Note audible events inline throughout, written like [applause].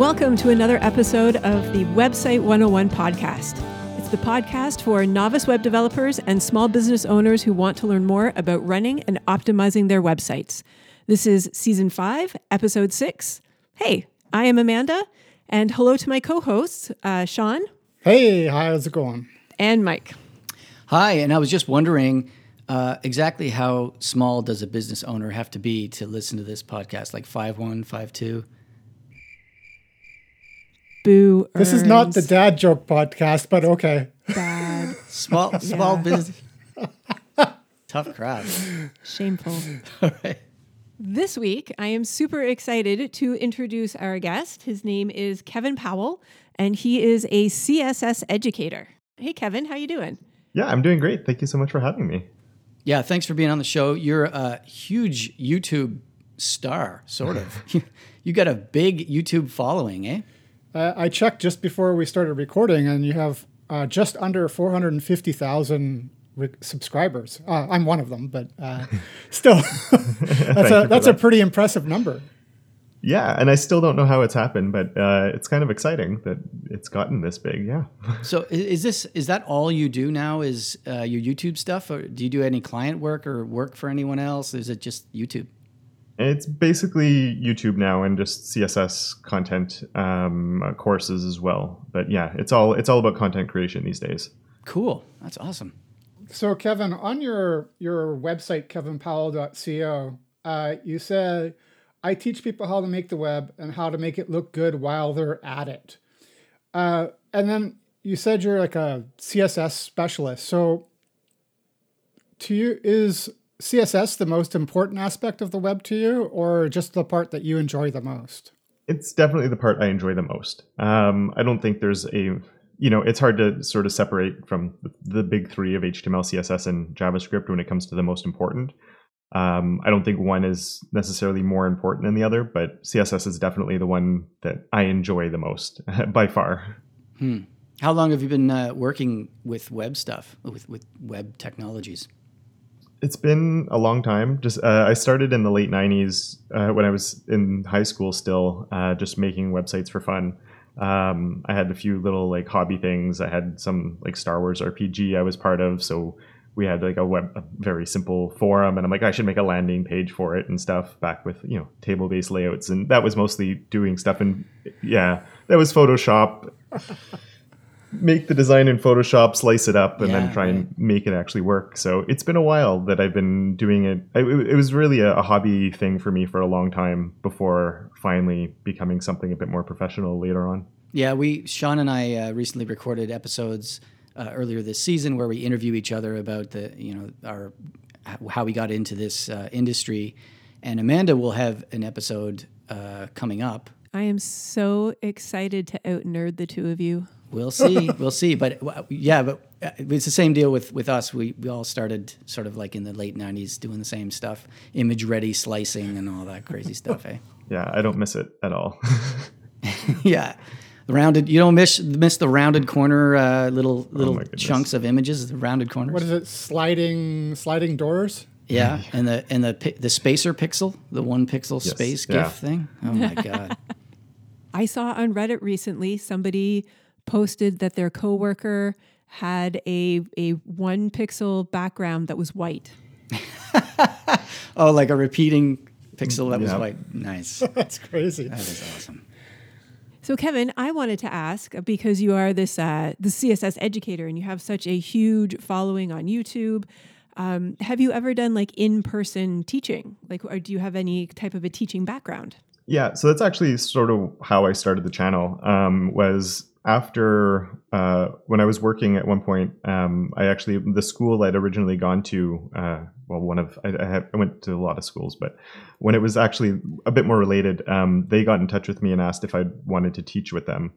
Welcome to another episode of the Website 101 podcast. It's the podcast for novice web developers and small business owners who want to learn more about running and optimizing their websites. This is season five, episode six. Hey, I am Amanda, and hello to my co hosts, uh, Sean Hey, how's it going? and Mike. Hi, and I was just wondering uh, exactly how small does a business owner have to be to listen to this podcast? Like five one, five two. Boo. This is not the dad joke podcast, but okay. bad. Small, small Yeah. business. Tough crowd. Shameful. [laughs] All right. This week, I am super excited to introduce our guest. His name is Kevin Powell, and he is a CSS educator. Hey, Kevin, how you doing? Yeah, I'm doing great. Thank you so much for having me. Yeah, thanks for being on the show. You're a huge YouTube star, sort of. [laughs] you got a big YouTube following, eh? Uh, I checked just before we started recording, and you have uh, just under 450,000 re- subscribers. Uh, I'm one of them, but uh, [laughs] still, [laughs] that's a for that's a pretty impressive number. Yeah, and I still don't know how it's happened, but uh, it's kind of exciting that it's gotten this big. Yeah. [laughs] So is this is that all you do now? Is uh, your YouTube stuff, or do you do any client work or work for anyone else? Is it just YouTube? It's basically YouTube now and just CSS content um, courses as well. But yeah, it's all it's all about content creation these days. Cool. That's awesome. So, Kevin, on your your website, kevinpowell.co, uh, you said, "I teach people how to make the web and how to make it look good while they're at it." Uh, and then you said you're like a CSS specialist. So, to you, is CSS the most important aspect of the web to you, or just the part that you enjoy the most? It's definitely the part I enjoy the most. Um, I don't think there's a you know it's hard to sort of separate from the big three of HTML, CSS, and JavaScript when it comes to the most important. Um, I don't think one is necessarily more important than the other, but CSS is definitely the one that I enjoy the most [laughs] by far. How long have you been uh, working with web stuff, with with web technologies? It's been a long time. Just uh, I started in the late '90s uh, when I was in high school, still uh, just making websites for fun. Um, I had a few little like hobby things. I had some like Star Wars RPG I was part of, so we had like a web, a very simple forum, and I'm like I should make a landing page for it and stuff. Back with you know table based layouts, and that was mostly doing stuff and yeah, that was Photoshop. [laughs] make the design in Photoshop, slice it up, and Yeah, then try right. and make it actually work. So it's been a while that I've been doing it. It, it was really a, a hobby thing for me for a long time before finally becoming something a bit more professional later on. Yeah, we Sean and I uh, recently recorded episodes uh, earlier this season where we interview each other about the you know our how we got into this uh, industry, and Amanda will have an episode uh, coming up. I am so excited to out nerd the two of you. We'll see, [laughs] we'll see, but uh, yeah, but uh, it's the same deal with with us. We we all started sort of like in the late '90s doing the same stuff, ImageReady slicing and all that crazy stuff. Eh? [laughs] Yeah, I don't miss it at all. [laughs] yeah. The rounded, you don't miss miss the rounded corner, uh, little little my goodness. chunks of images, the rounded corners. What is it? Sliding sliding doors? Yeah, and the and the the spacer pixel, the one pixel Yes, space yeah. GIF thing. Oh my god! I saw on Reddit recently somebody posted that their coworker had a a one pixel background that was white. [laughs] Oh, like a repeating pixel that was white. Nice. [laughs] That's crazy. That is awesome. So Kevin, I wanted to ask because you are this uh, the CSS educator and you have such a huge following on YouTube. Um, have you ever done like in person teaching? Like, or do you have any type of a teaching background? Yeah, so that's actually sort of how I started the channel. Um, was after uh, when I was working at one point, um, I actually the school I'd originally gone to. Uh, well, one of I, I, have, I went to a lot of schools, but when it was actually a bit more related, um, they got in touch with me and asked if I wanted to teach with them.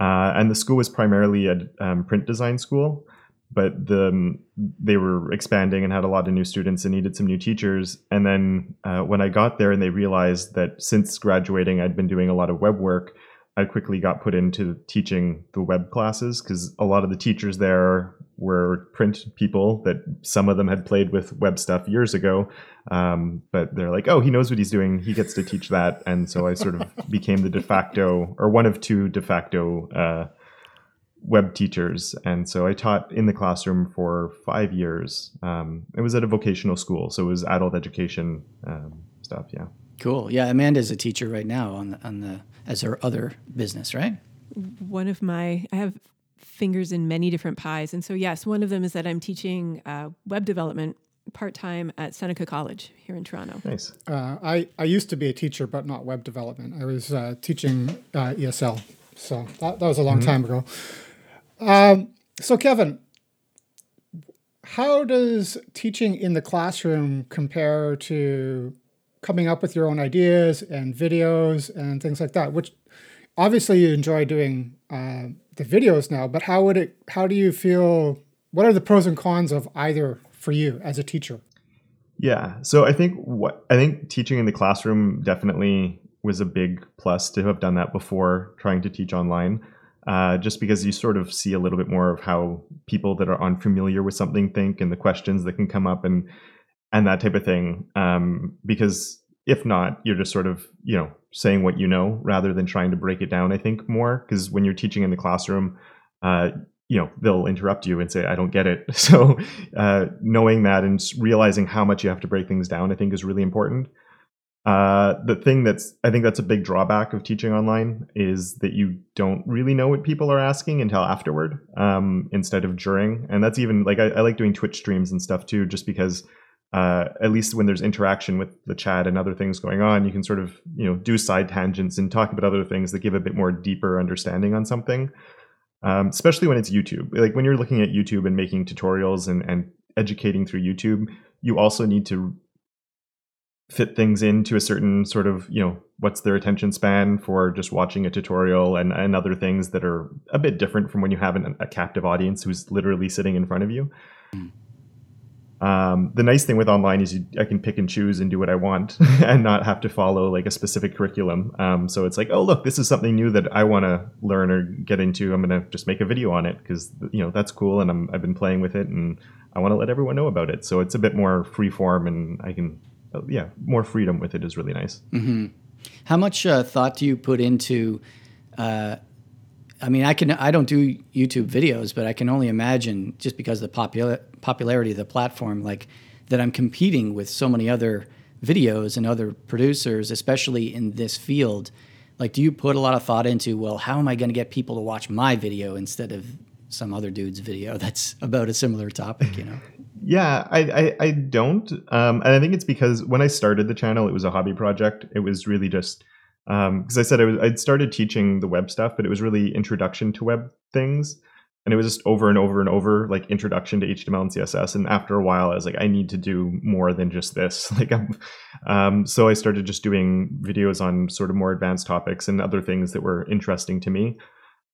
Uh, and the school was primarily a um, print design school, but the they were expanding and had a lot of new students and needed some new teachers. And then uh, when I got there and they realized that since graduating I'd been doing a lot of web work, I quickly got put into teaching the web classes because a lot of the teachers there were print people that some of them had played with web stuff years ago. Um, but they're like, oh, he knows what he's doing. He gets to teach that. And so I sort of [laughs] became the de facto or one of two de facto uh, web teachers. And so I taught in the classroom for five years. Um, it was at a vocational school. So it was adult education um, stuff. Yeah. Cool. Yeah. Amanda's a teacher right now on the, on the, as her other business, right? One of my, I have fingers in many different pies. And so, yes, one of them is that I'm teaching uh, web development part time at Seneca College here in Toronto. Nice. Uh, I, I used to be a teacher, but not web development. I was uh, teaching uh, ESL. So that, that was a long mm-hmm. time ago. Um, so, Kevin, how does teaching in the classroom compare to coming up with your own ideas and videos and things like that? Which obviously you enjoy doing uh, the videos now, but how would it? How do you feel? What are the pros and cons of either for you as a teacher? Yeah, so I think what I think teaching in the classroom definitely was a big plus to have done that before trying to teach online. Uh, just because you sort of see a little bit more of how people that are unfamiliar with something think and the questions that can come up and and that type of thing. Um, because if not, you're just sort of you know saying what you know rather than trying to break it down. I think more because when you're teaching in the classroom, uh, you know they'll interrupt you and say I don't get it. [laughs] So uh, knowing that and realizing how much you have to break things down, I think is really important. Uh, the thing that's I think that's a big drawback of teaching online is that you don't really know what people are asking until afterward um, instead of during. And that's even like I, I like doing Twitch streams and stuff too, just because uh, at least when there's interaction with the chat and other things going on, you can sort of you know do side tangents and talk about other things that give a bit more deeper understanding on something. Um, especially when it's YouTube. Like when you're looking at YouTube and making tutorials and, and educating through YouTube, you also need to fit things into a certain sort of you know what's their attention span for just watching a tutorial and, and other things that are a bit different from when you have an, a captive audience who's literally sitting in front of you. Mm. Um, the nice thing with online is you, I can pick and choose and do what I want [laughs] and not have to follow like a specific curriculum. Um, so it's like, oh look, this is something new that I want to learn or get into. I'm gonna just make a video on it because you know that's cool and i have been playing with it and I want to let everyone know about it. So it's a bit more free form and I can, uh, yeah, more freedom with it is really nice. Mm-hmm. How much uh, thought do you put into? Uh, I mean, I can I don't do YouTube videos, but I can only imagine just because the popular popularity of the platform, like that I'm competing with so many other videos and other producers, especially in this field. Like, do you put a lot of thought into, well, how am I going to get people to watch my video instead of some other dude's video [laughs] that's about a similar topic, you know? yeah, I, I, I don't. Um, and I think it's because when I started the channel, it was a hobby project. It was really just because um, I said I was, I'd started teaching the web stuff, but it was really introduction to web things and it was just over and over and over like introduction to html and css and after a while i was like i need to do more than just this. [laughs] Like um, so i started just doing videos on sort of more advanced topics and other things that were interesting to me.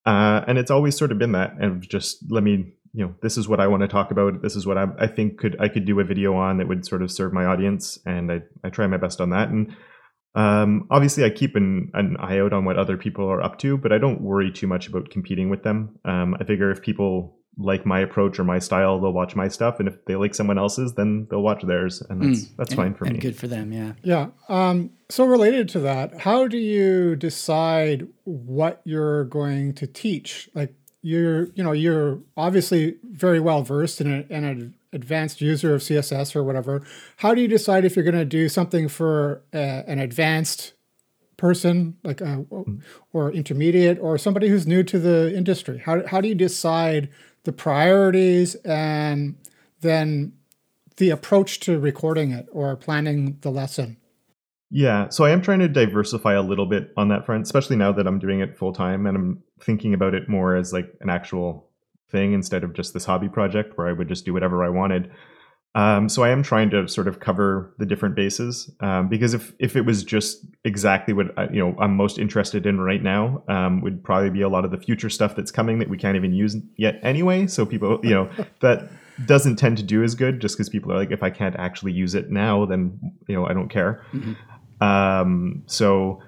Uh, and it's always sort of been that and just let me you know this is what i want to talk about. This is what I, I think could i could do a video on that would sort of serve my audience. And i, I try my best on that. And um, obviously, I keep an, an eye out on what other people are up to, but I don't worry too much about competing with them. Um, I figure if people like my approach or my style, they'll watch my stuff, and if they like someone else's, then they'll watch theirs, and that's mm, that's and, fine for and me. Good for them, yeah. Yeah. Um, so related to that, how do you decide what you're going to teach? Like you're, you know, you're obviously very well versed in, a, in a advanced user of CSS or whatever, how do you decide if you're going to do something for uh, an advanced person, like a, uh, or intermediate, or somebody who's new to the industry? How how do you decide the priorities and then the approach to recording it or planning the lesson? Yeah, so I am trying to diversify a little bit on that front, especially now that I'm doing it full time and I'm thinking about it more as like an actual thing instead of just this hobby project where I would just do whatever I wanted. Um, so I am trying to sort of cover the different bases um, because if if it was just exactly what I, you know I'm most interested in right now, um, would probably be a lot of the future stuff that's coming that we can't even use yet anyway. So people, you know, [laughs] that doesn't tend to do as good just because people are like, if I can't actually use it now, then you know I don't care. Mm-hmm. Um, so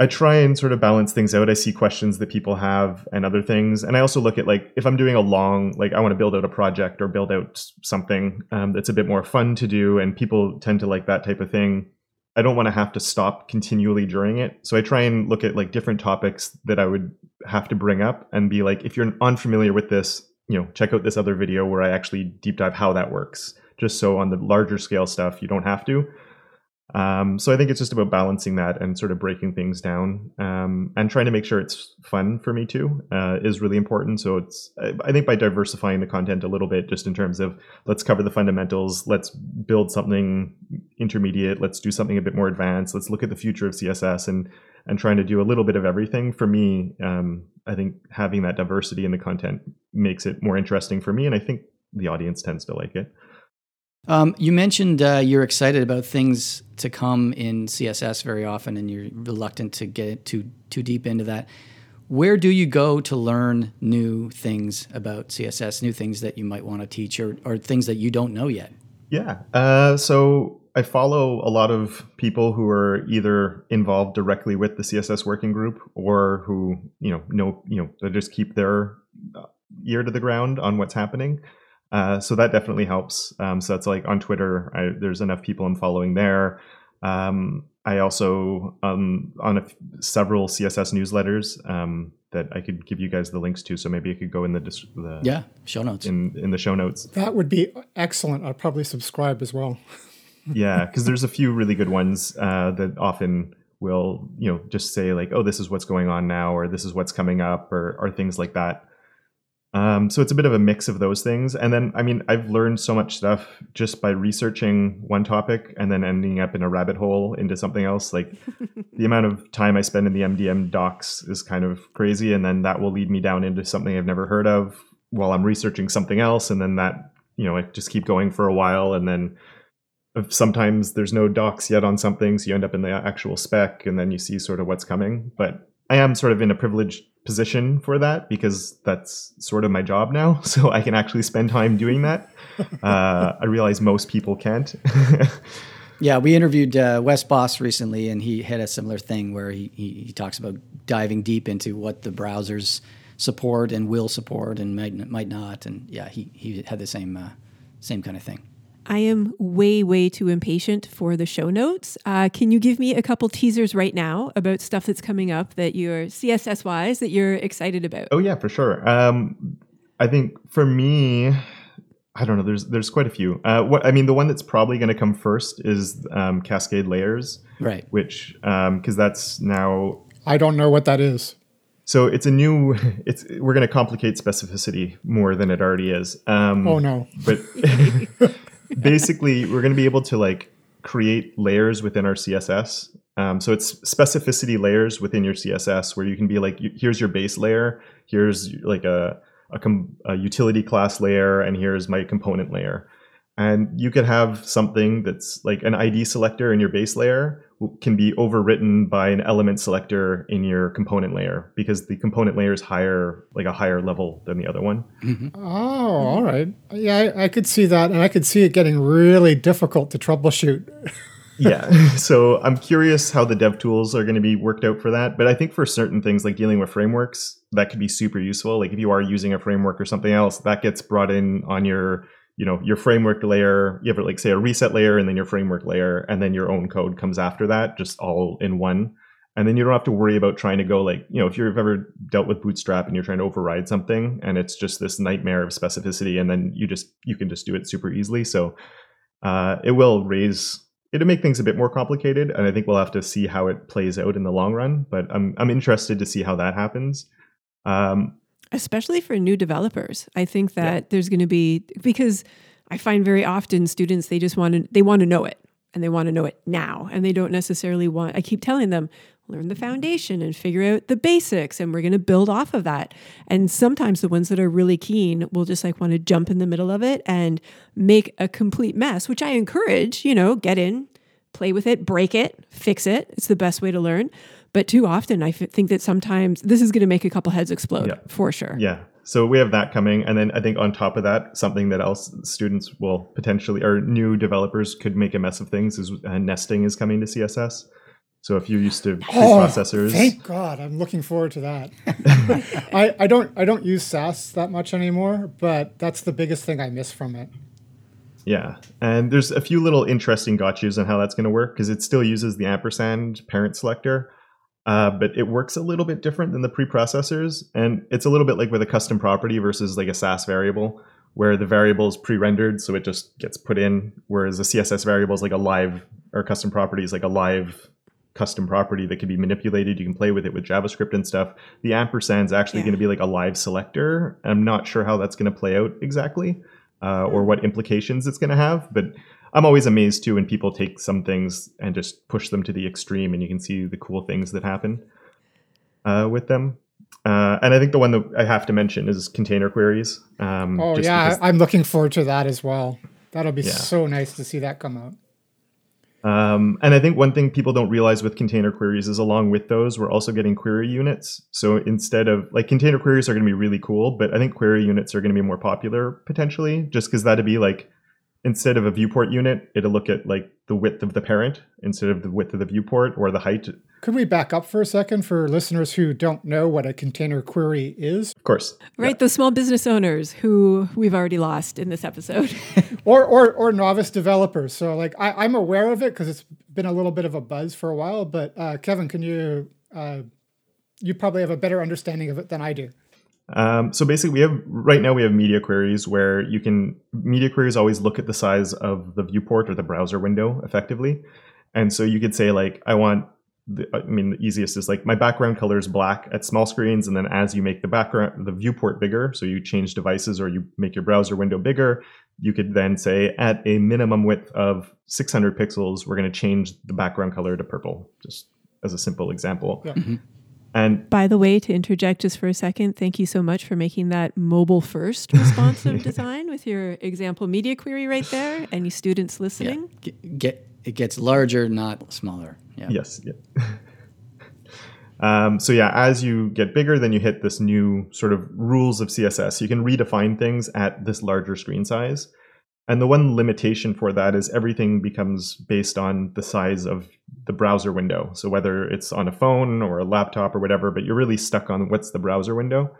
I try and sort of balance things out. I see questions that people have and other things. And I also look at like if I'm doing a long, like I want to build out a project or build out something um, that's a bit more fun to do, and people tend to like that type of thing. I don't want to have to stop continually during it. So I try and look at like different topics that I would have to bring up and be like, if you're unfamiliar with this, you know, check out this other video where I actually deep dive how that works. Just so on the larger scale stuff, you don't have to. Um, so I think it's just about balancing that and sort of breaking things down um, and trying to make sure it's fun for me too uh, is really important. So it's I think by diversifying the content a little bit, just in terms of let's cover the fundamentals, let's build something intermediate, let's do something a bit more advanced, let's look at the future of CSS and and trying to do a little bit of everything. For me, um, I think having that diversity in the content makes it more interesting for me, and I think the audience tends to like it. Um, you mentioned uh, you're excited about things to come in CSS very often, and you're reluctant to get too too deep into that. Where do you go to learn new things about CSS, new things that you might want to teach, or, or things that you don't know yet? Yeah. Uh, so I follow a lot of people who are either involved directly with the CSS working group or who you know know you know they just keep their uh, ear to the ground on what's happening. Uh, so that definitely helps. Um, so that's like on Twitter, I, there's enough people I'm following there. Um, I also um, on a, several CSS newsletters um, that I could give you guys the links to. So maybe I could go in the, the yeah show notes in in the show notes. That would be excellent. I'd probably subscribe as well. yeah, [laughs] because there's a few really good ones uh, that often will you know just say like, oh, this is what's going on now, or this is what's coming up, or or things like that. Um, so it's a bit of a mix of those things. And then, I mean, I've learned so much stuff just by researching one topic and then ending up in a rabbit hole into something else. Like [laughs] the amount of time I spend in the MDN docs is kind of crazy. And then that will lead me down into something I've never heard of while I'm researching something else. And then that, you know, I just keep going for a while. And then sometimes there's no docs yet on something. So you end up in the actual spec and then you see sort of what's coming. But I am sort of in a privileged position for that because that's sort of my job now. [laughs] So I can actually spend time doing that. [laughs] Uh, I realize most people can't. [laughs] yeah, we interviewed uh, Wes Bos recently, and he had a similar thing where he, he, he, talks about diving deep into what the browsers support and will support and might might not. And yeah, he, he had the same uh, same kind of thing. I am way, way too impatient for the show notes. Uh, can you give me a couple teasers right now about stuff that's coming up that you're CSS wise that you're excited about? Oh yeah, for sure. Um, I think for me, I don't know. There's there's quite a few. Uh, what I mean, the one that's probably going to come first is um, Cascade Layers, right? Which because um, that's now. I don't know what that is. So it's a new. [laughs] It's we're going to complicate specificity more than it already is. Um, oh no! But [laughs] [laughs] [laughs] basically we're going to be able to like create layers within our css um, so it's specificity layers within your css where you can be like here's your base layer here's like a, a, com- a utility class layer and here's my component layer. And you could have something that's like an id selector in your base layer can be overwritten by an element selector in your component layer because the component layer is higher, like a higher level than the other one. Mm-hmm. Oh, all right. Yeah, I, I, could see that, and I could see it getting really difficult to troubleshoot. [laughs] yeah. [laughs] So I'm curious how the dev tools are going to be worked out for that. But I think for certain things like dealing with frameworks, that could be super useful. Like if you are using a framework or something else, that gets brought in on your you know your framework layer you have like say a reset layer and then your framework layer and then your own code comes after that just all in one. And then you don't have to worry about trying to go like you know if you've ever dealt with bootstrap and you're trying to override something and it's just this nightmare of specificity and then you just you can just do it super easily. So uh, it will raise it'll make things a bit more complicated and i think we'll have to see how it plays out in the long run but i'm, I'm interested to see how that happens. Um, especially for new developers. I think that yeah. there's going to be because I find very often students they just want to they want to know it and they want to know it now and they don't necessarily want I keep telling them learn the foundation and figure out the basics and we're going to build off of that. And sometimes the ones that are really keen will just like want to jump in the middle of it and make a complete mess, which I encourage, you know, get in, play with it, break it, fix it. It's the best way to learn. But too often, I f- think that sometimes this is going to make a couple heads explode yeah. for sure. Yeah. So we have that coming, and then I think on top of that, something that else students will potentially or new developers could make a mess of things is uh, nesting is coming to CSS. So if you're used to Oh, preprocessors, thank God! I'm looking forward to that. [laughs] I, I don't I don't use Sass that much anymore, but that's the biggest thing I miss from it. Yeah, and there's a few little interesting gotchas on how that's going to work because it still uses the ampersand parent selector, uh, but it works a little bit different than the preprocessors, and it's a little bit like with a custom property versus like a Sass variable, where the variable is pre-rendered, so it just gets put in, whereas a CSS variable is like a live or custom property is like a live custom property that can be manipulated. You can play with it with JavaScript and stuff. The ampersand is actually Yeah. going to be like a live selector. I'm not sure how that's going to play out exactly uh, or what implications it's going to have. But I'm always amazed too when people take some things and just push them to the extreme, and you can see the cool things that happen uh, with them. Uh, and I think the one that I have to mention is container queries. Um, Oh just yeah, I'm looking forward to that as well. That'll be Yeah. so nice to see that come out. Um, and I think one thing people don't realize with container queries is along with those, we're also getting query units. So instead of like container queries are going to be really cool, but I think query units are going to be more popular potentially just because that'd be like instead of a viewport unit, it'll look at like the width of the parent instead of the width of the viewport or the height. Could we back up for a second for listeners who don't know what a container query is? Of course. Right, the small business owners who we've already lost in this episode. [laughs] or or or novice developers. So like I, I'm aware of it because it's been a little bit of a buzz for a while. But uh, Kevin, can you uh, you probably have a better understanding of it than I do. Um, so basically, we have right now we have media queries where you can media queries always look at the size of the viewport or the browser window effectively, and so you could say like I want. The, I mean, the easiest is like my background color is black at small screens, and then as you make the background the viewport bigger, so you change devices or you make your browser window bigger, you could then say at a minimum width of 600 pixels, we're going to change the background color to purple, just as a simple example. Yeah. And By the way, to interject just for a second, thank you so much for making that mobile first [laughs] responsive design with your example media query right there. Any students Yeah. listening? Get, get it gets larger, not smaller. Yeah. Yes. Yeah. [laughs] um, so yeah, as you get bigger, then you hit this new sort of rules of CSS. You can redefine things at this larger screen size. And the one limitation for that is everything becomes based on the size of the browser window. So whether it's on a phone or a laptop or whatever, but you're really stuck on what's the browser window.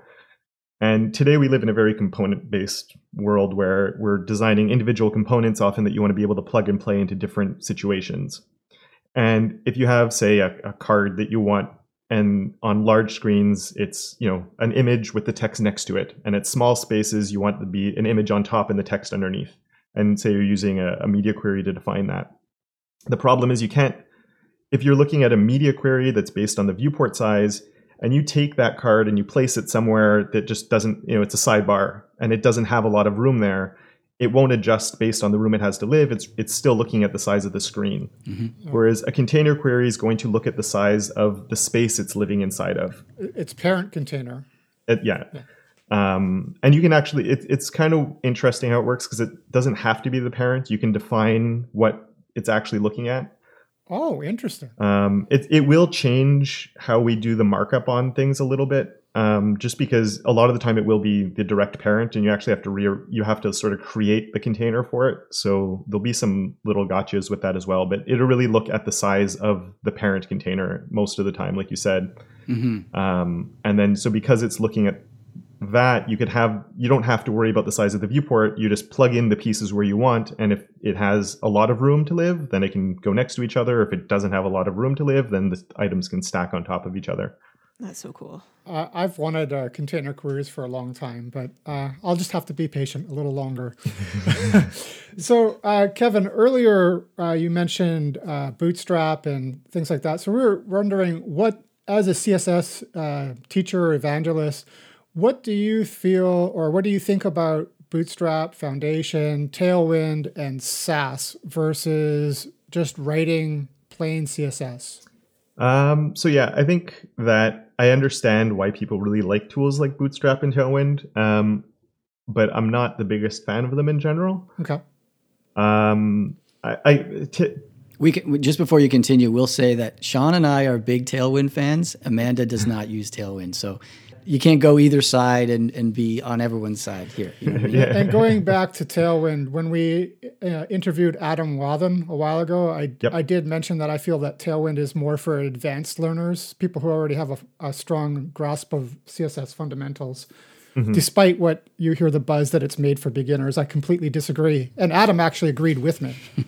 And today we live in a very component based world where we're designing individual components often that you want to be able to plug and play into different situations. And if you have, say, a, a card that you want, and on large screens, it's you know an image with the text next to it, and at small spaces, you want to be an image on top and the text underneath. And say you're using a, a media query to define that. The problem is you can't. If you're looking at a media query that's based on the viewport size, and you take that card and you place it somewhere that just doesn't, you know, it's a sidebar and it doesn't have a lot of room there, it won't adjust based on the room it has to live. It's it's still looking at the size of the screen. Mm-hmm. Whereas a container query is going to look at the size of the space it's living inside of. It's parent container. It- yeah. Um, and you can actually, it, it's kind of interesting how it works because it doesn't have to be the parent. You can define what it's actually looking at. Oh, interesting. Um, it, it will change how we do the markup on things a little bit, um, just because a lot of the time it will be the direct parent, and you actually have to re- you have to sort of create the container for it. So there'll be some little gotchas with that as well, but it'll really look at the size of the parent container most of the time, like you said. hmm Um, and then so because it's looking at that, you could have you don't have to worry about the size of the viewport. You just plug in the pieces where you want, and if it has a lot of room to live, then it can go next to each other. If it doesn't have a lot of room to live, then the items can stack on top of each other. That's so cool. Uh, I've wanted uh, container queries for a long time, but uh, I'll just have to be patient a little longer. [laughs] so, uh, Kevin, earlier uh, you mentioned uh, Bootstrap and things like that. So, we we're wondering what, as a CSS uh, teacher or evangelist, what do you feel or what do you think about Bootstrap, Foundation, Tailwind, and Sass versus just writing plain CSS? Um, so yeah, I think that I understand why people really like tools like Bootstrap and Tailwind, um, but I'm not the biggest fan of them in general. Okay. Um, I, I t- We can just before you continue, we'll say that Sean and I are big Tailwind fans. Amanda does not use Tailwind, so you can't go either side and, and be on everyone's side here. You [laughs] know? yeah. And going back to Tailwind, when we uh, interviewed Adam Wathan a while ago, I yep. I did mention that I feel that Tailwind is more for advanced learners, people who already have a, a strong grasp of CSS fundamentals. Mm-hmm. Despite what you hear the buzz that it's made for beginners, I completely disagree. And Adam actually agreed with me. [laughs]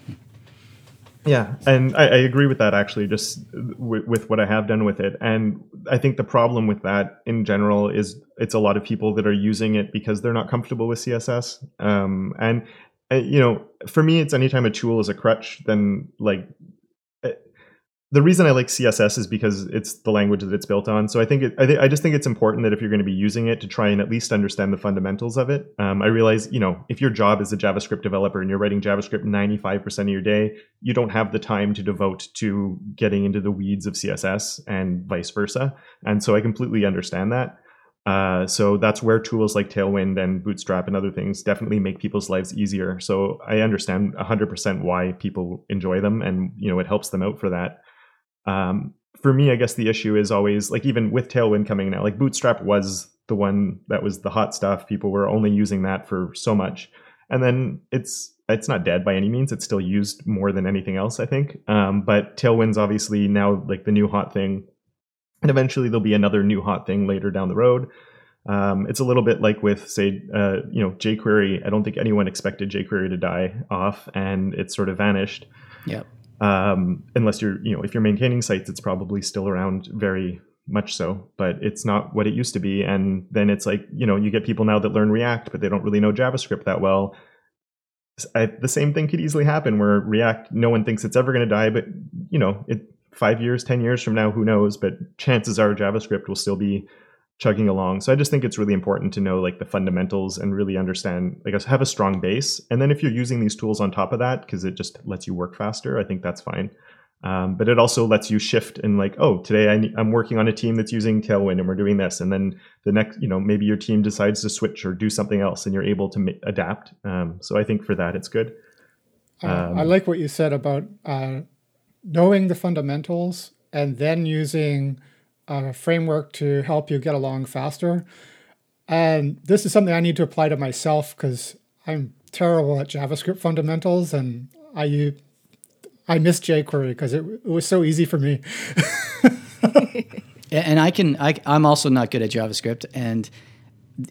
Yeah, and I, I, agree with that actually, just w- with what I have done with it. And I think the problem with that in general is it's a lot of people that are using it because they're not comfortable with CSS. Um, and uh, you know, for me, it's anytime a tool is a crutch, then like the reason I like CSS is because it's the language that it's built on. So I think it, I, th- I just think it's important that if you're going to be using it to try and at least understand the fundamentals of it. Um, I realize, you know, if your job is a JavaScript developer and you're writing JavaScript 95% of your day, you don't have the time to devote to getting into the weeds of CSS and vice versa. And so I completely understand that. Uh, so that's where tools like Tailwind and Bootstrap and other things definitely make people's lives easier. So I understand 100% why people enjoy them, and you know it helps them out for that. Um, for me, I guess the issue is always like even with Tailwind coming now, like Bootstrap was the one that was the hot stuff. People were only using that for so much, and then it's it's not dead by any means. It's still used more than anything else, I think. Um, but Tailwind's obviously now like the new hot thing, and eventually there'll be another new hot thing later down the road. Um, it's a little bit like with, say, uh, you know, jQuery. I don't think anyone expected jQuery to die off, and it sort of vanished. Yep um, unless you're you know if you're maintaining sites it's probably still around very much so but it's not what it used to be. And then it's like you know you get people now that learn react but they don't really know javascript that well. I, the same thing could easily happen where react no one thinks it's ever going to die but you know it five years ten years from now who knows? But chances are javascript will still be chugging along. So I just think it's really important to know like the fundamentals and really understand, like have a strong base. And then if you're using these tools on top of that, because it just lets you work faster, I think that's fine. Um, but it also lets you shift and like, oh, today I, am working on a team that's using Tailwind and we're doing this. And then the next, you know, maybe your team decides to switch or do something else and you're able to ma- adapt. Um, so I think for that, it's good. Um, uh, I like what you said about uh, knowing the fundamentals and then using a framework to help you get along faster. And this is something I need to apply to myself because I'm terrible at JavaScript fundamentals, and I I miss jQuery because it, it was so easy for me. [laughs] and I can I, I'm also not good at JavaScript, and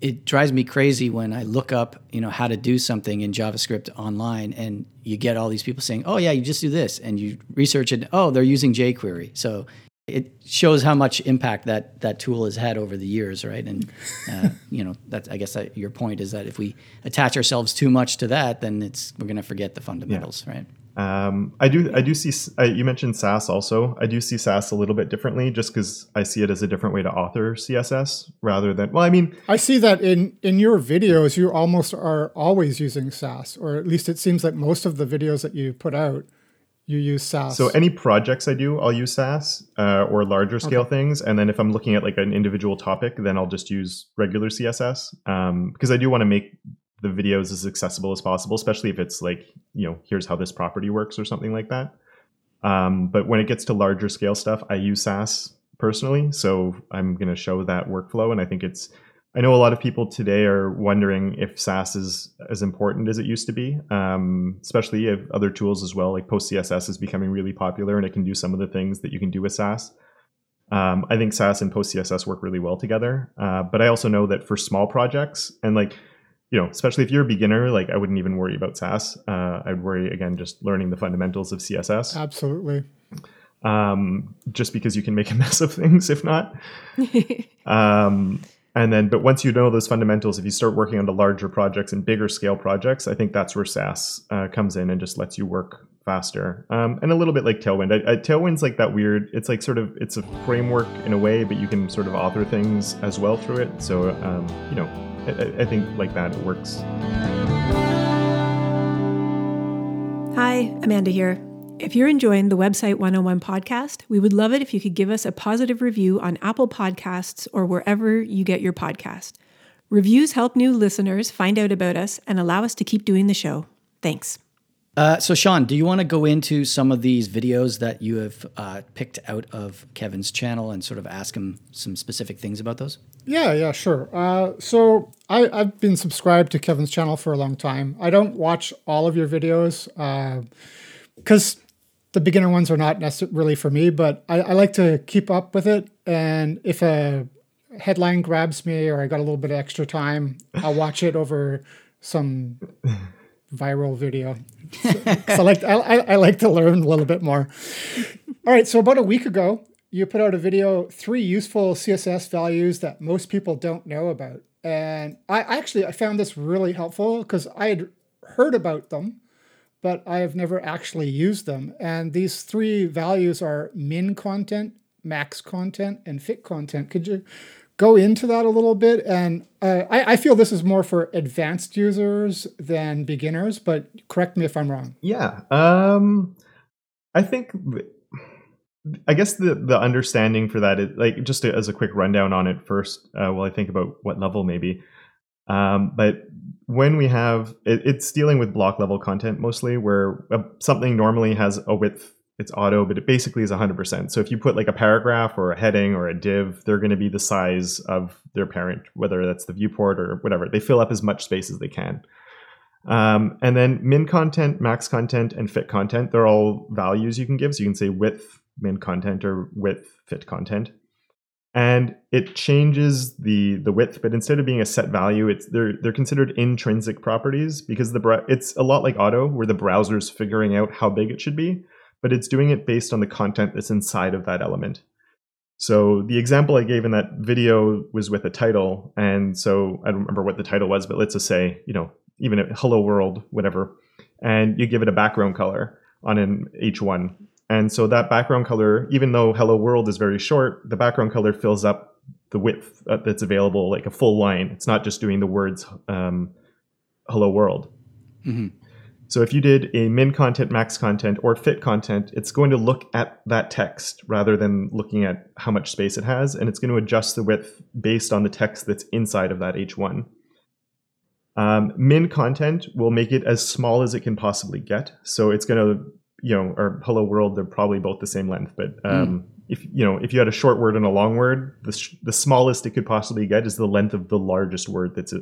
it drives me crazy when I look up, you know, how to do something in JavaScript online, and you get all these people saying, "Oh yeah, you just do this," and you research it. Oh, they're using jQuery, so it shows how much impact that that tool has had over the years, right? And uh, [laughs] you know, that I guess that your point is that if we attach ourselves too much to that, then it's we're going to forget the fundamentals, yeah. right? Um, I do. I do see. Uh, you mentioned Sass also. I do see Sass a little bit differently, just because I see it as a different way to author CSS rather than. Well, I mean, I see that in in your videos, you almost are always using Sass, or at least it seems like most of the videos that you put out you use Sass. So any projects I do, I'll use Sass uh, or larger scale okay. things. And then if I'm looking at like an individual topic, then I'll just use regular CSS um, because I do want to make the videos as accessible as possible, especially if it's like, you know, here's how this property works or something like that. Um, but when it gets to larger scale stuff, I use Sass personally. So I'm going to show that workflow. And I think it's I know a lot of people today are wondering if Sass is as important as it used to be, um, especially if other tools as well, like Post CSS is becoming really popular and it can do some of the things that you can do with Sass. Um, I think Sass and Post CSS work really well together. Uh, but I also know that for small projects and like, you know, especially if you're a beginner, like I wouldn't even worry about Sass. Uh, I'd worry again just learning the fundamentals of CSS. Absolutely. Um, just because you can make a [laughs] mess of things if not. [laughs] and then, but once you know those fundamentals, if you start working on the larger projects and bigger scale projects, I think that's where Sass uh, comes in and just lets you work faster. Um, and a little bit like Tailwind. I, I, Tailwind's like that weird. It's like sort of it's a framework in a way, but you can sort of author things as well through it. So um, you know, I, I think like that it works. Hi, Amanda here. If you're enjoying the Website 101 podcast, we would love it if you could give us a positive review on Apple Podcasts or wherever you get your podcast. Reviews help new listeners find out about us and allow us to keep doing the show. Thanks. Uh, so, Sean, do you want to go into some of these videos that you have uh, picked out of Kevin's channel and sort of ask him some specific things about those? Yeah, yeah, sure. Uh, so I, I've been subscribed to Kevin's channel for a long time. I don't watch all of your videos because the beginner ones are not necessarily for me, but I, I like to keep up with it. And if a headline grabs me or I got a little bit of extra time, I'll watch it over some viral video. So, I like I, I like to learn a little bit more. All right, so about a week ago, you put out a video, three useful CSS values that most people don't know about. And I actually I found this really helpful because I had heard about them, but I have never actually used them. And these three values are min content, max content, and fit content. Could you go into that a little bit? And uh, I, I feel this is more for advanced users than beginners, but correct me if I'm wrong. Yeah. Um, I think. I guess the the understanding for that is like just as a quick rundown on it first. Uh, while I think about what level maybe. Um, but when we have it, it's dealing with block level content mostly, where uh, something normally has a width, it's auto, but it basically is 100%. So if you put like a paragraph or a heading or a div, they're going to be the size of their parent, whether that's the viewport or whatever. They fill up as much space as they can. Um, and then min content, max content, and fit content, they're all values you can give. So you can say width, min content, or width, fit content and it changes the the width but instead of being a set value it's they're they're considered intrinsic properties because the it's a lot like auto where the browser's figuring out how big it should be but it's doing it based on the content that's inside of that element. So the example i gave in that video was with a title and so i don't remember what the title was but let's just say you know even a hello world whatever and you give it a background color on an h1 and so that background color, even though Hello World is very short, the background color fills up the width uh, that's available, like a full line. It's not just doing the words um, Hello World. Mm-hmm. So if you did a min content, max content, or fit content, it's going to look at that text rather than looking at how much space it has, and it's going to adjust the width based on the text that's inside of that H1. Um, min content will make it as small as it can possibly get. So it's going to you know, or hello world, they're probably both the same length. But um, mm. if you know, if you had a short word and a long word, the, sh- the smallest it could possibly get is the length of the largest word that's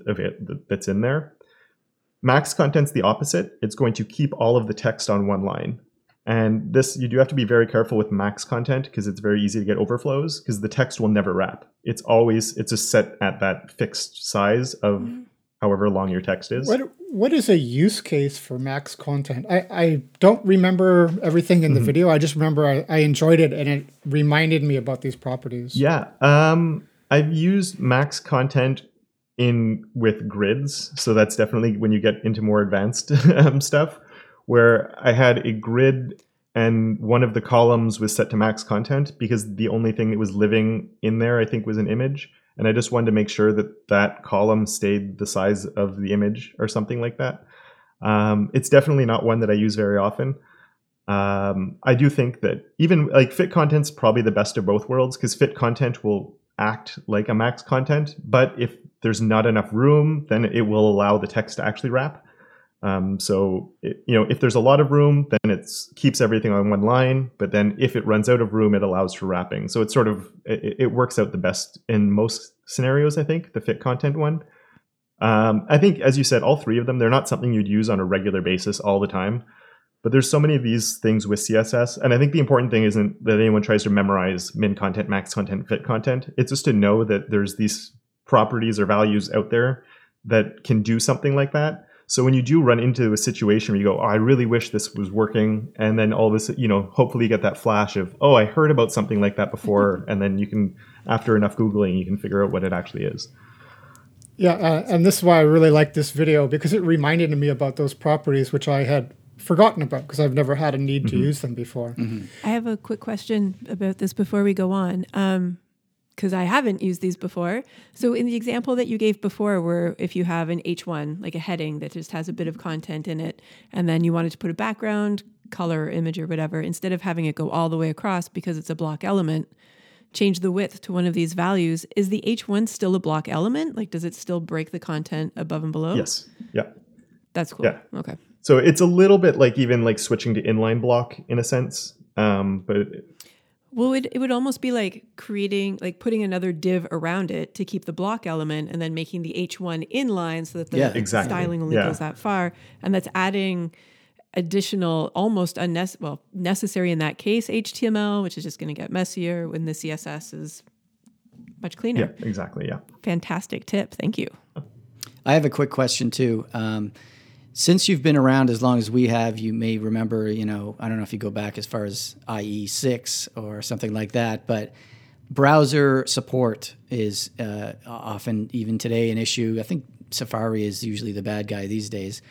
that's in there. Max content's the opposite. It's going to keep all of the text on one line. And this, you do have to be very careful with max content because it's very easy to get overflows because the text will never wrap. It's always, it's just set at that fixed size of mm however long your text is. What what is a use case for max content? I, I don't remember everything in the mm-hmm. video. I just remember I, I enjoyed it and it reminded me about these properties. Yeah. Um, I've used max content in with grids. So that's definitely when you get into more advanced [laughs] um, stuff where I had a grid and one of the columns was set to max content because the only thing that was living in there, I think, was an image and I just wanted to make sure that that column stayed the size of the image or something like that. Um, it's definitely not one that I use very often. Um, I do think that even like fit content's probably the best of both worlds because fit content will act like a max content, but if there's not enough room, then it will allow the text to actually wrap. Um, so it, you know, if there's a lot of room, then it keeps everything on one line. But then if it runs out of room, it allows for wrapping. So it's sort of it, it works out the best in most scenarios. I think the fit content one. Um, I think, as you said, all three of them they're not something you'd use on a regular basis all the time. But there's so many of these things with CSS, and I think the important thing isn't that anyone tries to memorize min content, max content, fit content. It's just to know that there's these properties or values out there that can do something like that so when you do run into a situation where you go, oh, I really wish this was working, and then all of this, you know, hopefully you get that flash of, oh, I heard about something like that before, [laughs] and then you can, after enough googling, you can figure out what it actually is. Yeah, uh, and this is why I really like this video because it reminded me about those properties which I had forgotten about because I've never had a need mm-hmm. to use them before. Mm-hmm. I have a quick question about this before we go on. Um, because I haven't used these before. So in the example that you gave before, where if you have an H1, like a heading that just has a bit of content in it, and then you wanted to put a background, color, image, or whatever, instead of having it go all the way across because it's a block element, change the width to one of these values. Is the H1 still a block element? Like, does it still break the content above and below? Yes. Yeah. That's cool. Yeah. Okay. so it's a little bit like even like switching to inline block in a sense. Um, but Well, it, it would almost be like creating, like putting another div around it to keep the block element and then making the H1 inline so that the Yeah, exactly. styling only Yeah. goes that far. And that's adding additional, almost unnecessary, well, necessary in that case, HTML, which is just going to get messier when the CSS is much cleaner. yeah, exactly. Yeah. Fantastic tip. Thank you. I have a quick question too. Um, since you've been around as long as we have, you may remember, you know, I don't know if you go back as far as IE6 or something like that, but browser support is uh, often, even today, an issue. I think Safari is usually the bad guy these days.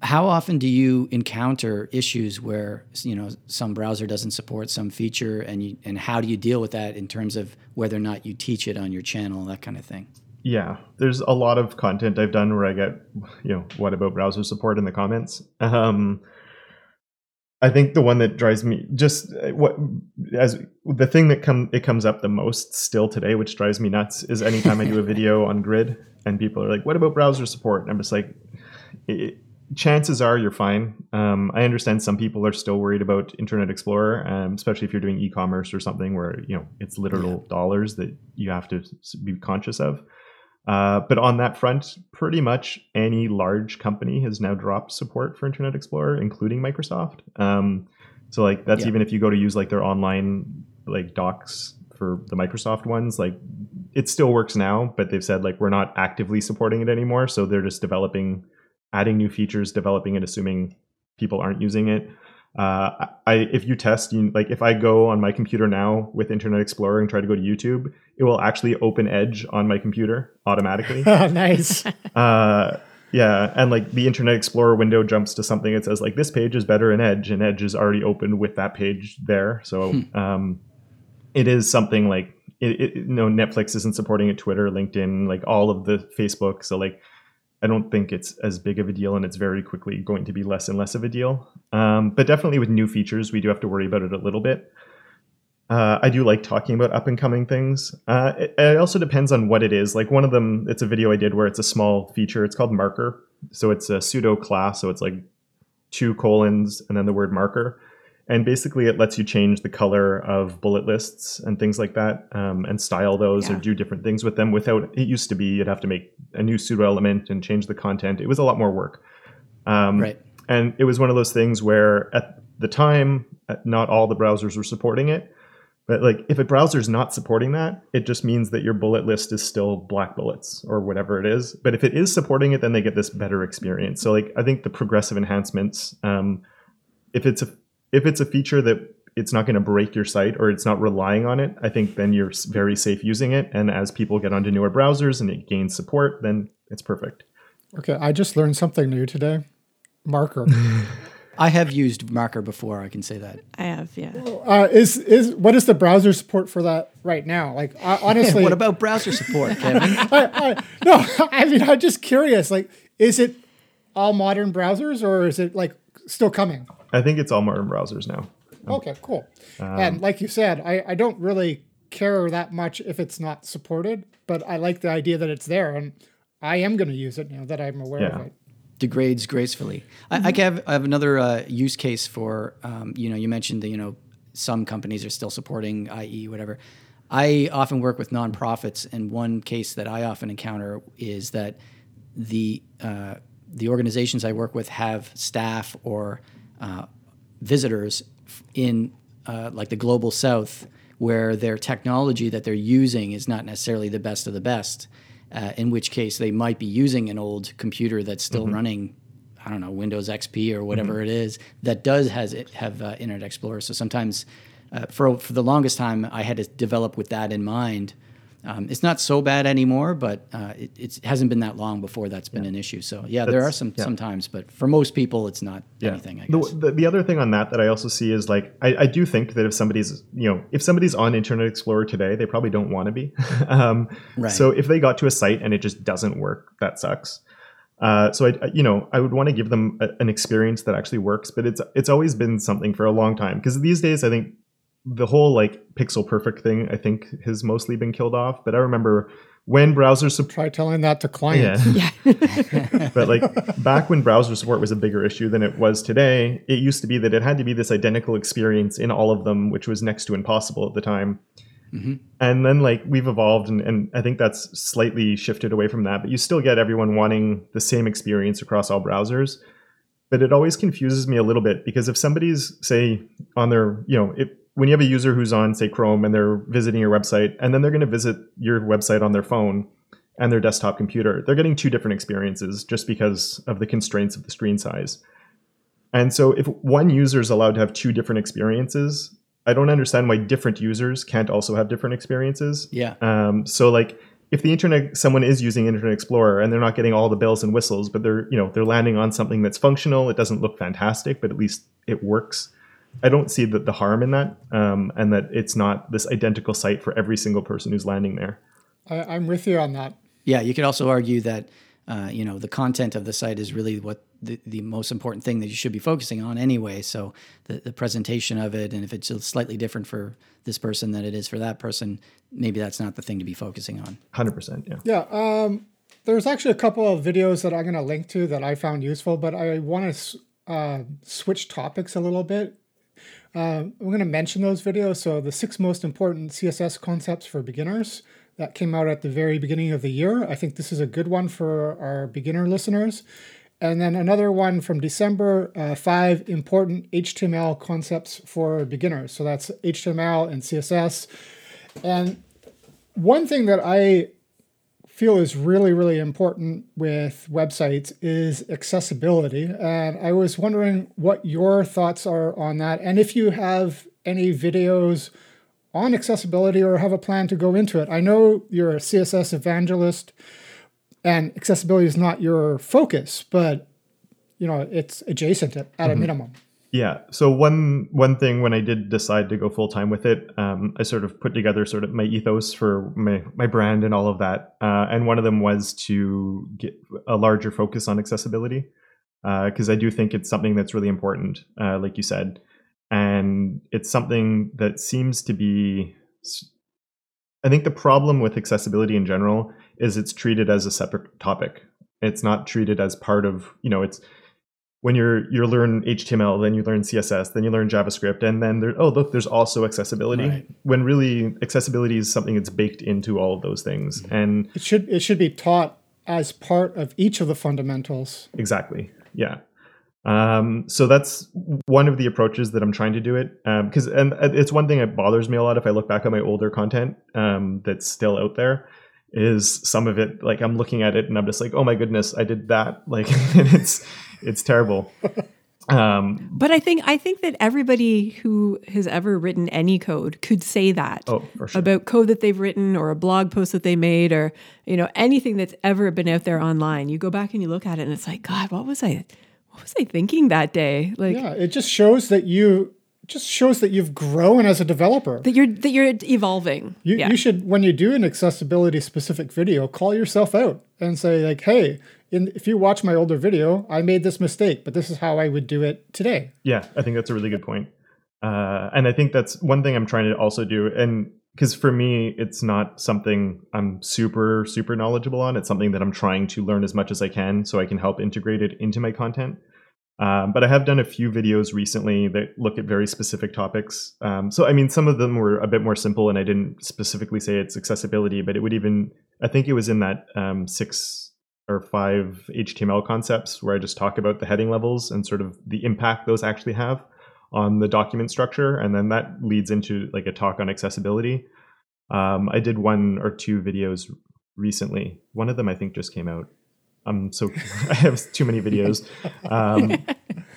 How often do you encounter issues where you know some browser doesn't support some feature, and you, and how do you deal with that in terms of whether or not you teach it on your channel, that kind of thing? Yeah, there's a lot of content I've done where I get, you know, what about browser support in the comments. Um, I think the one that drives me just uh, what as the thing that come it comes up the most still today, which drives me nuts, is anytime I do a [laughs] video on Grid and people are like, "What about browser support?" And I'm just like, it, chances are you're fine. Um, I understand some people are still worried about Internet Explorer, um, especially if you're doing e-commerce or something where you know it's literal dollars that you have to be conscious of. Uh, but on that front, pretty much any large company has now dropped support for Internet Explorer, including Microsoft. Um, so like that's Yeah. even if you go to use like their online like docs for the Microsoft ones, like it still works now, but they've said like we're not actively supporting it anymore. So they're just developing, adding new features, developing it, assuming people aren't using it. Uh, I if you test, you like if I go on my computer now with Internet Explorer and try to go to YouTube, it will actually open Edge on my computer automatically. [laughs] nice. [laughs] uh, yeah, and like the Internet Explorer window jumps to something that says like this page is better in Edge, and Edge is already open with that page there. So um, it is something like it, it, you know Netflix isn't supporting it, Twitter, LinkedIn, like all of the Facebook. So like I don't think it's as big of a deal, and it's very quickly going to be less and less of a deal. Um, but definitely with new features, we do have to worry about it a little bit. Uh, I do like talking about up and coming things. Uh, it, it also depends on what it is. Like one of them, it's a video I did where it's a small feature. It's called marker. So it's a pseudo class. So it's like two colons and then the word marker. And basically, it lets you change the color of bullet lists and things like that, um, and style those Yeah. or do different things with them. Without it used to be you'd have to make a new pseudo element and change the content. It was a lot more work. Um, Right. and it was one of those things where at the time, uh, not all the browsers were supporting it. But like if a browser's not supporting that, it just means that your bullet list is still black bullets or whatever it is. But if it is supporting it, then they get this better experience. So like I think the progressive enhancements, um, if it's a if it's a feature that it's not going to break your site or it's not relying on it, I think then you're very safe using it. And as people get onto newer browsers and it gains support, then it's perfect. Okay, I just learned something new today. Marker. [laughs] I have used Marker before. I can say that. I have, yeah. Uh, is is what is the browser support for that right now? Like uh, [laughs] honestly, what about browser support, [laughs] Kevin? I, I, no, I mean I'm just curious. Like, is it all modern browsers or is it like still coming? I think it's all modern browsers now. Okay, cool. and like you said, I, I don't really care that much if it's not supported, but I like the idea that it's there, and I am going to use it now that I'm aware of it. degrades gracefully. I, I have I have another uh, use case for um, you know you mentioned that you know some companies are still supporting IE whatever. I often work with nonprofits, and one case that I often encounter is that the uh, the organizations I work with have staff or uh, visitors in uh, like the global south where their technology that they're using is not necessarily the best of the best uh, in which case they might be using an old computer that's still running I don't know Windows XP or whatever it is that does has it have uh, Internet Explorer. So sometimes uh, for for the longest time I had to develop with that in mind. Um, it's not so bad anymore, but uh, it, hasn't been that long before that's been an issue. So yeah, there are some yeah. sometimes, but for most people, it's not anything. I The, guess. the, the other thing on that that I also see is like I, I do think that if somebody's you know if somebody's on Internet Explorer today, they probably don't want to be. [laughs] um, Right. So if they got to a site and it just doesn't work, that sucks. Uh, so I, I- you know, I would want to give them a, an experience that actually works, but it's it's always been something for a long time because these days I think the whole like pixel perfect thing I think has mostly been killed off. But I remember when browser support Try telling that to clients. yeah. Yeah. [laughs] but like back when browser support was a bigger issue than it was today, it used to be that it had to be this identical experience in all of them, which was next to impossible at the time. Mhm. And then like we've evolved, and, and I think that's slightly shifted away from that. But you still get everyone wanting the same experience across all browsers. But it always confuses me a little bit because if somebody's say on their, you know, if, when you have a user who's on say Chrome and they're visiting your website, and then they're going to visit your website on their phone, and their desktop computer. They're getting two different experiences just because of the constraints of the screen size. And so if one user is allowed to have two different experiences, I don't understand why different users can't also have different experiences. Yeah. Um, so like if the internet someone is using Internet Explorer and they're not getting all the bells and whistles, but they're you know they're landing on something that's functional, it doesn't look fantastic, but at least it works. I don't see the, the harm in that, um, and that it's not this identical site for every single person who's landing there. I, I'm with you on that. Yeah, you could also argue that uh, you know the content of the site is really what the, the most important thing that you should be focusing on anyway. So the, the presentation of it, and if it's slightly different for this person than it is for that person, maybe that's not the thing to be focusing on. Hundred percent, yeah. Yeah. Um, there's actually a couple of videos that I'm going to link to that I found useful, but I want to uh, switch topics a little bit. Uh, I'm going to mention those videos. So, the six most important CSS concepts for beginners that came out at the very beginning of the year. I think this is a good one for our beginner listeners. And then another one from December uh, five important HTML concepts for beginners. So, that's HTML and CSS. And one thing that I feel is really, really important with websites is accessibility. And I was wondering what your thoughts are on that. And if you have any videos on accessibility or have a plan to go into it. I know you're a CSS evangelist and accessibility is not your focus, but you know, it's adjacent at, at a mm-hmm. minimum. Yeah. So one one thing when I did decide to go full time with it, um, I sort of put together sort of my ethos for my my brand and all of that. Uh, and one of them was to get a larger focus on accessibility because I do think it's something that's really important, uh, like you said, and it's something that seems to be. I think the problem with accessibility in general is it's treated as a separate topic. It's not treated as part of you know it's when you're you learn HTML, then you learn CSS, then you learn JavaScript, and then there oh look, there's also accessibility. Right. When really accessibility is something that's baked into all of those things. And It should it should be taught as part of each of the fundamentals. exactly, yeah. Um, so that's one of the approaches that I'm trying to do it. Because and it's one thing that bothers me a lot if I look back at my older content um, that's still out there. Is some of it like I'm looking at it and I'm just like, oh my goodness, I did that. Like, and [laughs] it's it's terrible. [laughs] Um, But I think I think that everybody who has ever written any code could say that oh, sure. about code that they've written or a blog post that they made or you know anything that's ever been out there online. You go back and you look at it and it's like, God, what was I what was I thinking that day? Like Yeah, it just shows that you just shows that you've grown as a developer. that you're that you're evolving. You, yeah. you should when you do an accessibility specific video, call yourself out and say like, "Hey, in, if you watch my older video, I made this mistake, but this is how I would do it today." Yeah, I think that's a really good point. Uh, and I think that's one thing I'm trying to also do. And because for me, it's not something I'm super, super knowledgeable on. It's something that I'm trying to learn as much as I can so I can help integrate it into my content. Um, but I have done a few videos recently that look at very specific topics. Um, so, I mean, some of them were a bit more simple, and I didn't specifically say it's accessibility, but it would even, I think it was in that um, six or five HTML concepts where I just talk about the heading levels and sort of the impact those actually have on the document structure. And then that leads into like a talk on accessibility. Um, I did one or two videos recently. One of them I think just came out. I'm so [laughs] I have too many videos. Um,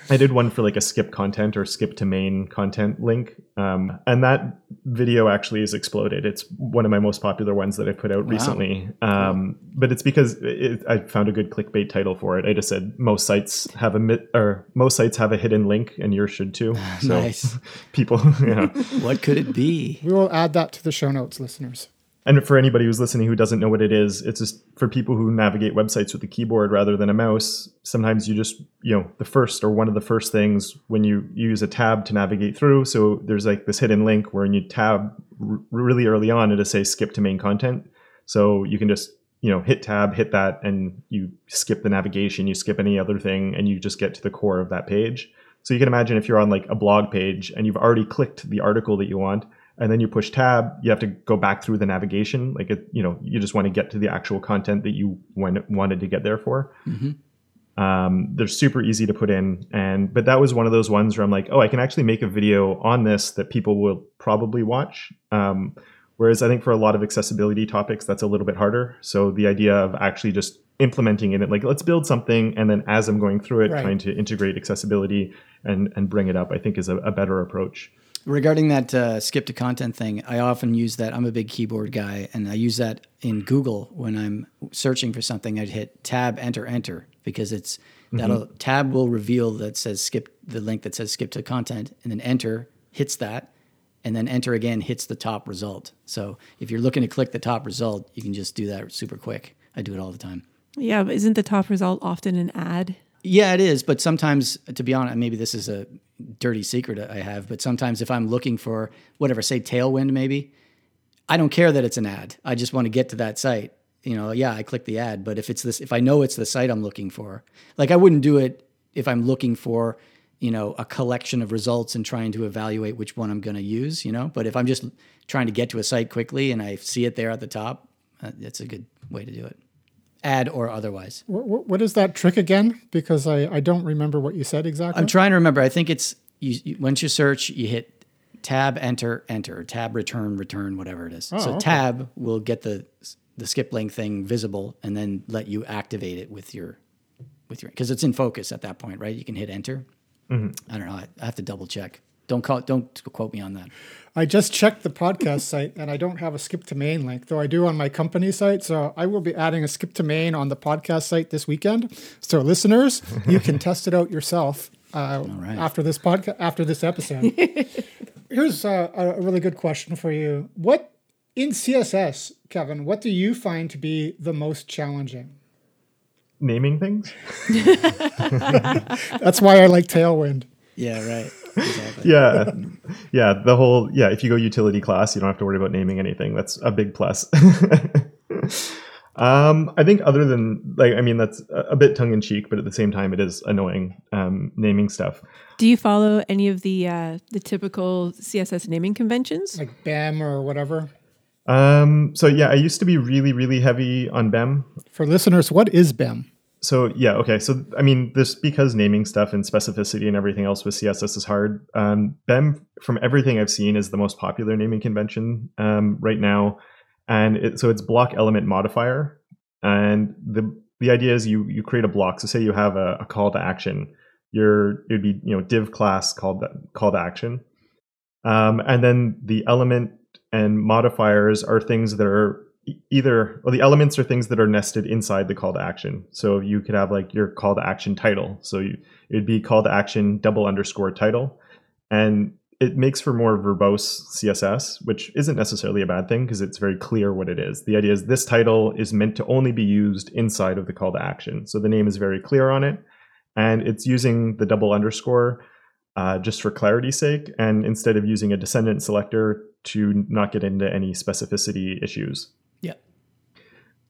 I did one for like a skip content or skip to main content link, um, and that video actually has exploded. It's one of my most popular ones that I put out Wow. recently. Um, but it's because it, I found a good clickbait title for it. I just said most sites have a mi- or most sites have a hidden link, and yours should too. So Nice. [laughs] people, [laughs] yeah. What could it be? We will add that to the show notes, listeners. And for anybody who's listening who doesn't know what it is, it's just for people who navigate websites with a keyboard rather than a mouse. Sometimes you just, you know, the first or one of the first things when you use a tab to navigate through. So there's like this hidden link where when you tab r- really early on, it'll say skip to main content. So you can just you know hit tab, hit that, and you skip the navigation, you skip any other thing, and you just get to the core of that page. So you can imagine if you're on like a blog page and you've already clicked the article that you want, and then you push tab, you have to go back through the navigation. Like it, you know, you just want to get to the actual content that you wanted to get there for. Mm-hmm. Um, they're super easy to put in, and but that was one of those ones where I'm like, oh, I can actually make a video on this that people will probably watch. Um, whereas I think for a lot of accessibility topics, that's a little bit harder. So the idea of actually just implementing it, like let's build something, and then as I'm going through it, right. trying to integrate accessibility and and bring it up, I think is a, a better approach. Regarding that uh, skip to content thing, I often use that. I'm a big keyboard guy, and I use that in Google when I'm searching for something. I'd hit Tab, Enter, Enter because it's mm-hmm. that'll Tab will reveal that says skip the link that says skip to content, and then Enter hits that, and then Enter again hits the top result. So if you're looking to click the top result, you can just do that super quick. I do it all the time. Yeah, but isn't the top result often an ad? Yeah, it is. But sometimes, to be honest, maybe this is a dirty secret I have, but sometimes if I'm looking for whatever, say Tailwind, maybe, I don't care that it's an ad. I just want to get to that site. You know, yeah, I click the ad, but if it's this, if I know it's the site I'm looking for, like I wouldn't do it if I'm looking for, you know, a collection of results and trying to evaluate which one I'm going to use, you know, but if I'm just trying to get to a site quickly and I see it there at the top, uh, that's a good way to do it ad or otherwise. What, what is that trick again? Because I, I don't remember what you said exactly. I'm trying to remember. I think it's you, you once you search, you hit tab, enter, enter, tab, return, return, whatever it is. Oh, so okay. tab will get the the skip link thing visible and then let you activate it with your with your because it's in focus at that point, right? You can hit enter. Mm-hmm. I don't know. I, I have to double check. Don't call. Don't quote me on that. I just checked the podcast [laughs] site and I don't have a skip to main link, though I do on my company site. So I will be adding a skip to main on the podcast site this weekend. So listeners, you can [laughs] test it out yourself uh, right. after this podcast, after this episode. [laughs] Here's a, a really good question for you. What in CSS, Kevin? What do you find to be the most challenging? Naming things. That's why I like Tailwind. Yeah, right. Exactly. yeah, yeah. The whole yeah. If you go utility class, you don't have to worry about naming anything. That's a big plus. [laughs] um, I think other than like, I mean, that's a bit tongue in cheek, but at the same time, it is annoying um, naming stuff. Do you follow any of the uh, the typical CSS naming conventions, like BEM or whatever? Um, so yeah, I used to be really, really heavy on BEM. For listeners, what is BEM? So yeah, okay. So I mean, this because naming stuff and specificity and everything else with CSS is hard. Um, BEM, from everything I've seen, is the most popular naming convention um, right now, and it, so it's block element modifier. And the the idea is you you create a block. So say you have a, a call to action, your it would be you know div class called call to action, um, and then the element and modifiers are things that are either well the elements are things that are nested inside the call to action. So you could have like your call to action title. So you, it'd be call to action double underscore title. And it makes for more verbose css which isn't necessarily a bad thing because it's very clear what it is. The idea is this title is meant to only be used inside of the call to action. So the name is very clear on it and it's using the double underscore uh, just for clarity's sake and instead of using a descendant selector to not get into any specificity issues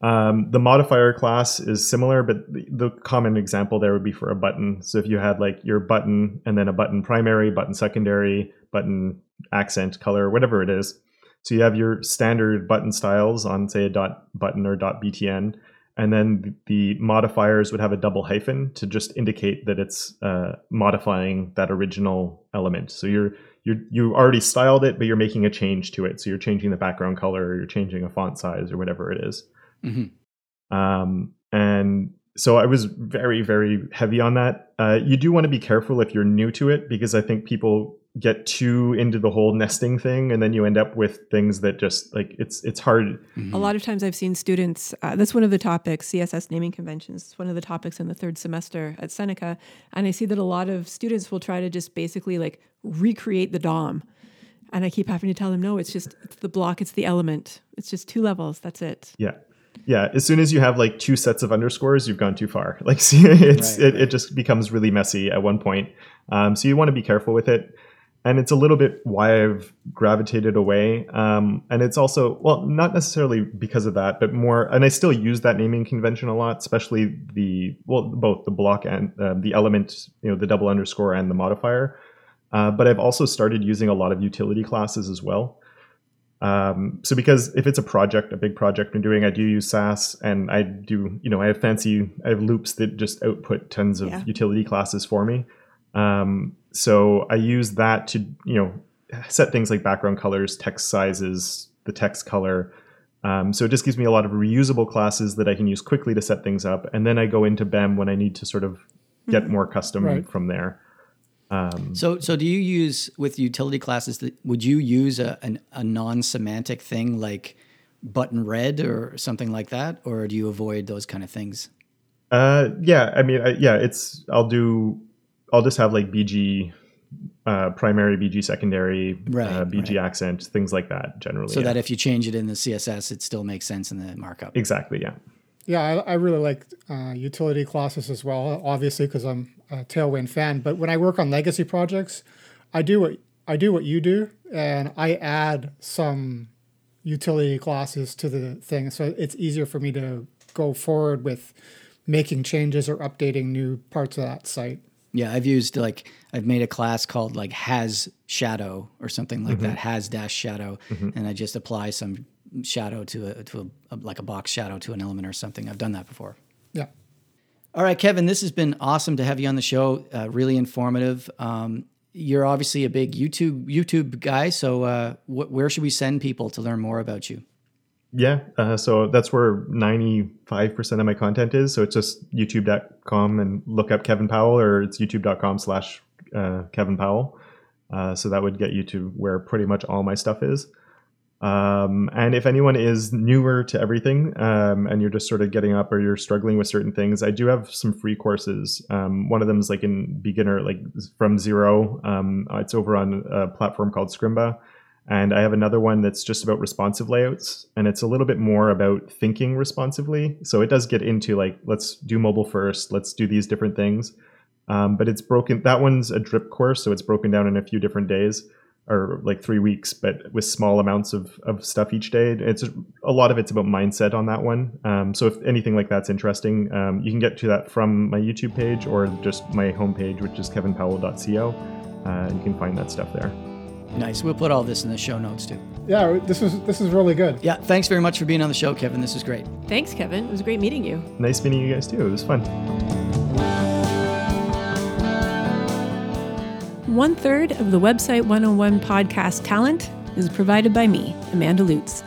um, the modifier class is similar, but the, the, common example there would be for a button. So if you had like your button and then a button primary, button secondary, button accent, color, whatever it is. So you have your standard button styles on say a dot button or dot btn, and then the modifiers would have a double hyphen to just indicate that it's uh, modifying that original element. So you're you you already styled it, but you're making a change to it. So you're changing the background color, or you're changing a font size, or whatever it is. Mm-hmm. Um, and so I was very, very heavy on that. Uh, you do want to be careful if you're new to it because I think people get too into the whole nesting thing and then you end up with things that just like it's it's hard mm-hmm. a lot of times i've seen students uh, that's one of the topics css naming conventions it's one of the topics in the third semester at seneca and i see that a lot of students will try to just basically like recreate the dom and i keep having to tell them no it's just it's the block it's the element it's just two levels that's it yeah yeah as soon as you have like two sets of underscores you've gone too far [laughs] like see, it's right, it, right. it just becomes really messy at one point um, so you want to be careful with it and it's a little bit why I've gravitated away. Um, and it's also, well, not necessarily because of that, but more, and I still use that naming convention a lot, especially the, well, both the block and uh, the element, you know, the double underscore and the modifier. Uh, but I've also started using a lot of utility classes as well. Um, so because if it's a project, a big project I'm doing, I do use Sass and I do, you know, I have fancy, I have loops that just output tons of Yeah. utility classes for me. Um, so I use that to, you know, set things like background colors, text sizes, the text color. Um, so it just gives me a lot of reusable classes that I can use quickly to set things up. And then I go into BEM when I need to sort of get more custom Right. from there. So, so do you use with utility classes? That, would you use a, an, a non-semantic thing like button red or something like that, or do you avoid those kind of things? Uh, yeah, I mean, I, yeah, it's I'll do, I'll just have like BG, uh, primary, BG secondary, Right, uh, BG right. accent, things like that. Generally, So yeah. that if you change it in the CSS, it still makes sense in the markup. exactly, yeah, Yeah, I, I really like uh, utility classes as well. Obviously, because I'm a Tailwind fan. But when I work on legacy projects, I do what I do what you do, and I add some utility classes to the thing, so it's easier for me to go forward with making changes or updating new parts of that site. Yeah, I've used like I've made a class called like has shadow or something like that, mm-hmm. has dash shadow, mm-hmm. and I just apply some shadow to a to a, like a box shadow to an element or something. I've done that before. Yeah. All right, Kevin, this has been awesome to have you on the show. Uh, really informative. Um, you're obviously a big YouTube YouTube guy, so uh, wh- where should we send people to learn more about you? yeah. Uh, so that's where ninety five percent of my content is. So it's just YouTube.com and look up Kevin Powell, or it's YouTube.com/slash uh, Kevin Powell. Uh, so that would get you to where pretty much all my stuff is. Um, and if anyone is newer to everything um, and you're just sort of getting up or you're struggling with certain things, I do have some free courses. Um, one of them is like in beginner, like from zero. Um, it's over on a platform called Scrimba. And I have another one that's just about responsive layouts. And it's a little bit more about thinking responsively. So it does get into like, let's do mobile first, let's do these different things. Um, but it's broken, that one's a drip course. So it's broken down in a few different days or like three weeks, but with small amounts of, of stuff each day. It's a lot of it's about mindset on that one. Um, so if anything like that's interesting, um, you can get to that from my YouTube page or just my homepage, which is kevinpowell.co. Uh, and you can find that stuff there. Nice. We'll put all this in the show notes too. Yeah, this is this is really good. Yeah, thanks very much for being on the show, Kevin. This is great. Thanks, Kevin. It was great meeting you. Nice meeting you guys too. It was fun. One third of the Website 101 podcast talent is provided by me, Amanda Lutz.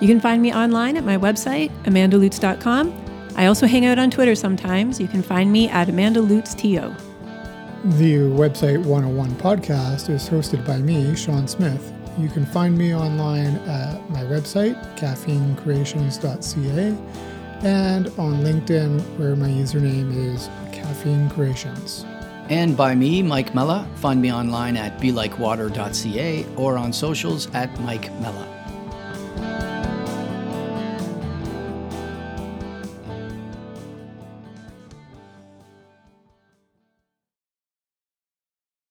You can find me online at my website, amandalutz.com. I also hang out on Twitter sometimes. You can find me at Amanda Lutz TO. The Website 101 podcast is hosted by me, Sean Smith. You can find me online at my website, caffeinecreations.ca, and on LinkedIn, where my username is Caffeine Creations. And by me, Mike Mella. Find me online at belikewater.ca or on socials at Mike Mella.